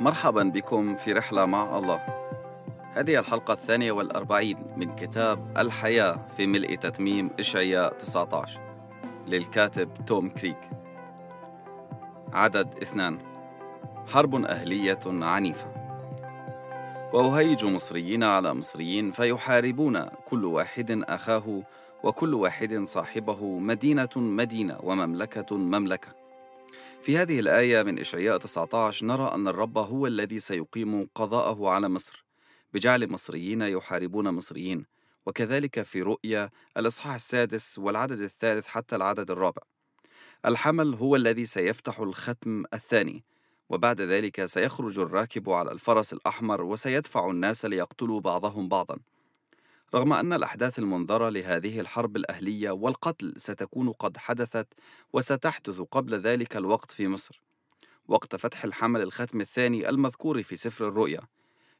مرحبا بكم في رحلة مع الله. هذه الحلقة الثانية والأربعين من كتاب الحياة في ملء تتميم إشعياء 19 للكاتب توم كريك. عدد اثنان. حرب أهلية عنيفة. وأهيج مصريين على مصريين فيحاربون كل واحد أخاه وكل واحد صاحبه مدينة مدينة ومملكة مملكة. في هذه الآية من إشعياء 19 نرى أن الرب هو الذي سيقيم قضاءه على مصر بجعل مصريين يحاربون مصريين وكذلك في رؤيا الإصحاح السادس والعدد الثالث حتى العدد الرابع. الحمل هو الذي سيفتح الختم الثاني وبعد ذلك سيخرج الراكب على الفرس الأحمر وسيدفع الناس ليقتلوا بعضهم بعضا. رغم أن الأحداث المنذرة لهذه الحرب الأهلية والقتل ستكون قد حدثت وستحدث قبل ذلك الوقت في مصر وقت فتح الحمل الختم الثاني المذكور في سفر الرؤيا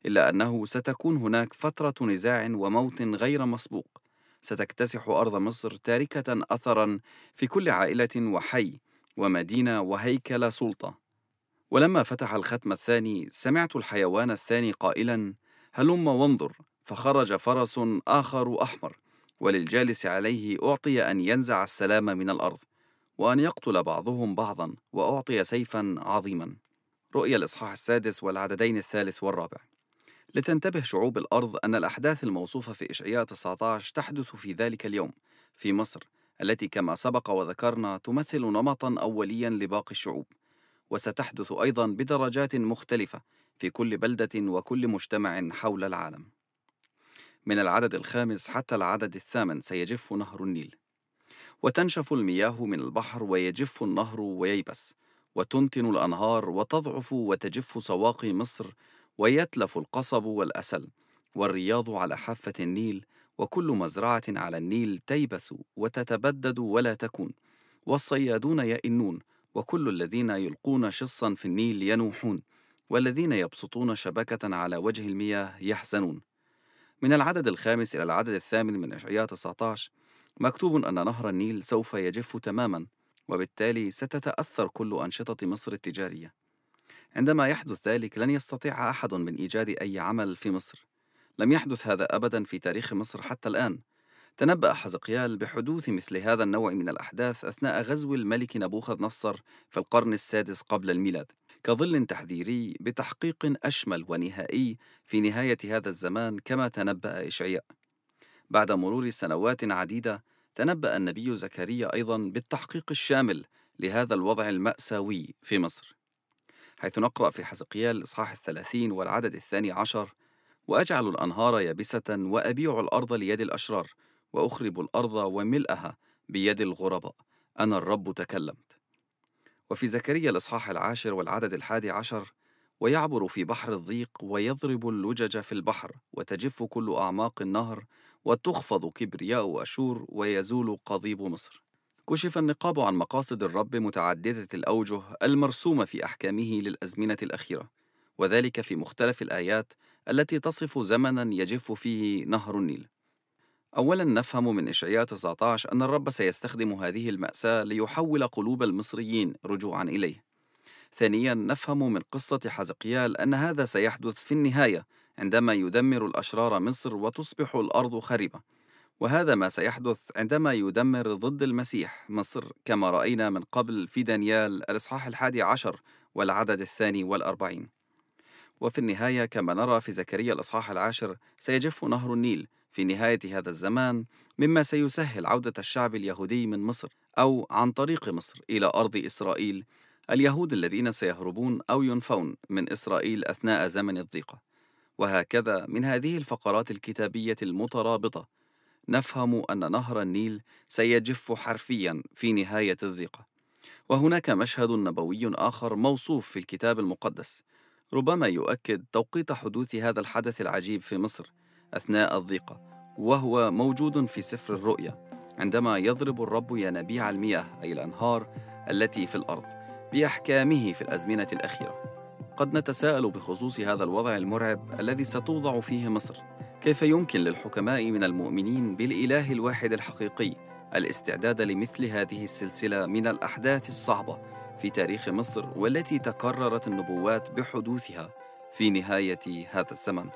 إلا أنه ستكون هناك فترة نزاع وموت غير مسبوق ستكتسح أرض مصر تاركة أثرا في كل عائلة وحي ومدينة وهيكل سلطة. ولما فتح الختم الثاني سمعت الحيوان الثاني قائلا هلم وانظر فخرج فرس آخر أحمر وللجالس عليه أعطي أن ينزع السلام من الأرض وأن يقتل بعضهم بعضا وأعطي سيفا عظيما. رؤيا الإصحاح السادس والعددين الثالث والرابع. لتنتبه شعوب الأرض أن الأحداث الموصوفة في إشعياء 19 تحدث في ذلك اليوم في مصر التي كما سبق وذكرنا تمثل نمطا أوليا لباقي الشعوب. وستحدث أيضا بدرجات مختلفة في كل بلدة وكل مجتمع حول العالم. من العدد الخامس حتى العدد الثامن سيجف نهر النيل. وتنشف المياه من البحر ويجف النهر وييبس. وتنتن الأنهار وتضعف وتجف سواقي مصر ويتلف القصب والأسل. والرياض على حافة النيل وكل مزرعة على النيل تيبس وتتبدد ولا تكون. والصيادون يئنون وكل الذين يلقون شصا في النيل ينوحون. والذين يبسطون شبكة على وجه المياه يحزنون. من العدد الخامس إلى العدد الثامن من إشعياء 19 مكتوب أن نهر النيل سوف يجف تماما وبالتالي ستتأثر كل أنشطة مصر التجارية. عندما يحدث ذلك لن يستطيع أحد من إيجاد أي عمل في مصر. لم يحدث هذا أبدا في تاريخ مصر حتى الآن. تنبأ حزقيال بحدوث مثل هذا النوع من الأحداث أثناء غزو الملك نبوخذ نصر في القرن السادس قبل الميلاد. كظل تحذيري بتحقيق أشمل ونهائي في نهاية هذا الزمان كما تنبأ إشعياء. بعد مرور سنوات عديدة تنبأ النبي زكريا أيضا بالتحقيق الشامل لهذا الوضع المأساوي في مصر. حيث نقرأ في حزقيال الإصحاح الثلاثين والعدد الثاني عشر وأجعل الأنهار يابسة وأبيع الأرض ليد الأشرار وأخرب الأرض وملئها بيد الغرباء. أنا الرب تكلمت وفي زكريا الإصحاح العاشر والعدد الحادي عشر ويعبر في بحر الضيق ويضرب اللجج في البحر وتجف كل أعماق النهر وتخفض كبرياء أشور ويزول قضيب مصر. كشف النقاب عن مقاصد الرب متعددة الأوجه المرسومة في أحكامه للأزمنة الأخيرة وذلك في مختلف الآيات التي تصف زمنا يجف فيه نهر النيل. أولا نفهم من إشعياء 19 أن الرب سيستخدم هذه المأساة ليحول قلوب المصريين رجوعا إليه. ثانيا نفهم من قصة حزقيال أن هذا سيحدث في النهاية عندما يدمر الأشرار مصر وتصبح الأرض خربة. وهذا ما سيحدث عندما يدمر ضد المسيح مصر كما رأينا من قبل في دانيال الإصحاح الحادي عشر والعدد الثاني والأربعين. وفي النهاية كما نرى في زكريا الإصحاح العاشر سيجف نهر النيل. في نهاية هذا الزمان مما سيسهل عودة الشعب اليهودي من مصر أو عن طريق مصر إلى أرض إسرائيل. اليهود الذين سيهربون أو ينفون من إسرائيل أثناء زمن الضيقة. وهكذا من هذه الفقرات الكتابية المترابطة. نفهم أن نهر النيل سيجف حرفيا في نهاية الضيقة. وهناك مشهد نبوي آخر موصوف في الكتاب المقدس. ربما يؤكد توقيت حدوث هذا الحدث العجيب في مصر أثناء الضيقة وهو موجود في سفر الرؤيا عندما يضرب الرب ينابيع المياه أي الأنهار التي في الأرض بأحكامه في الأزمنة الأخيرة. قد نتساءل بخصوص هذا الوضع المرعب الذي ستوضع فيه مصر. كيف يمكن للحكماء من المؤمنين بالإله الواحد الحقيقي الاستعداد لمثل هذه السلسلة من الأحداث الصعبة في تاريخ مصر والتي تكررت النبوات بحدوثها في نهاية هذا الزمن.